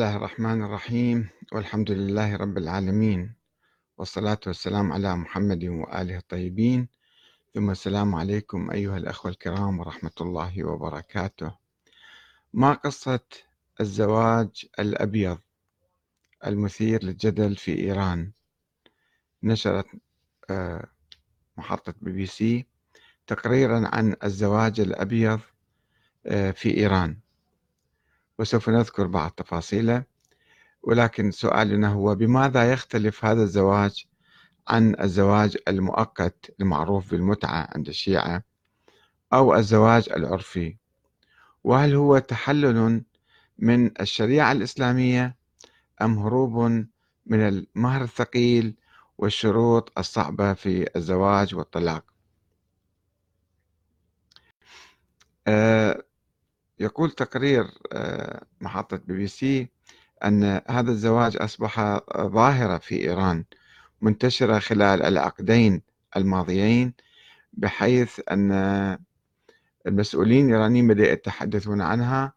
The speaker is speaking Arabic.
الله الرحمن الرحيم. والحمد لله رب العالمين. والصلاة والسلام على محمد وآله الطيبين. ثم السلام عليكم أيها الأخوة الكرام ورحمة الله وبركاته. ما قصة الزواج الأبيض المثير للجدل في إيران؟ نشرت آه، محطة بي بي سي تقريرا عن الزواج الأبيض آه، في إيران. وسوف نذكر بعض تفاصيله ولكن سؤالنا هو بماذا يختلف هذا الزواج عن الزواج المؤقت المعروف بالمتعة عند الشيعة أو الزواج العرفي؟ وهل هو تحلل من الشريعة الإسلامية أم هروب من المهر الثقيل والشروط الصعبة في الزواج والطلاق؟ آه، يقول تقرير آه، محطة بي بي سي أن هذا الزواج أصبح ظاهرة في إيران منتشرة خلال العقدين الماضيين بحيث أن المسؤولين الإيرانيين بدأوا يتحدثون عنها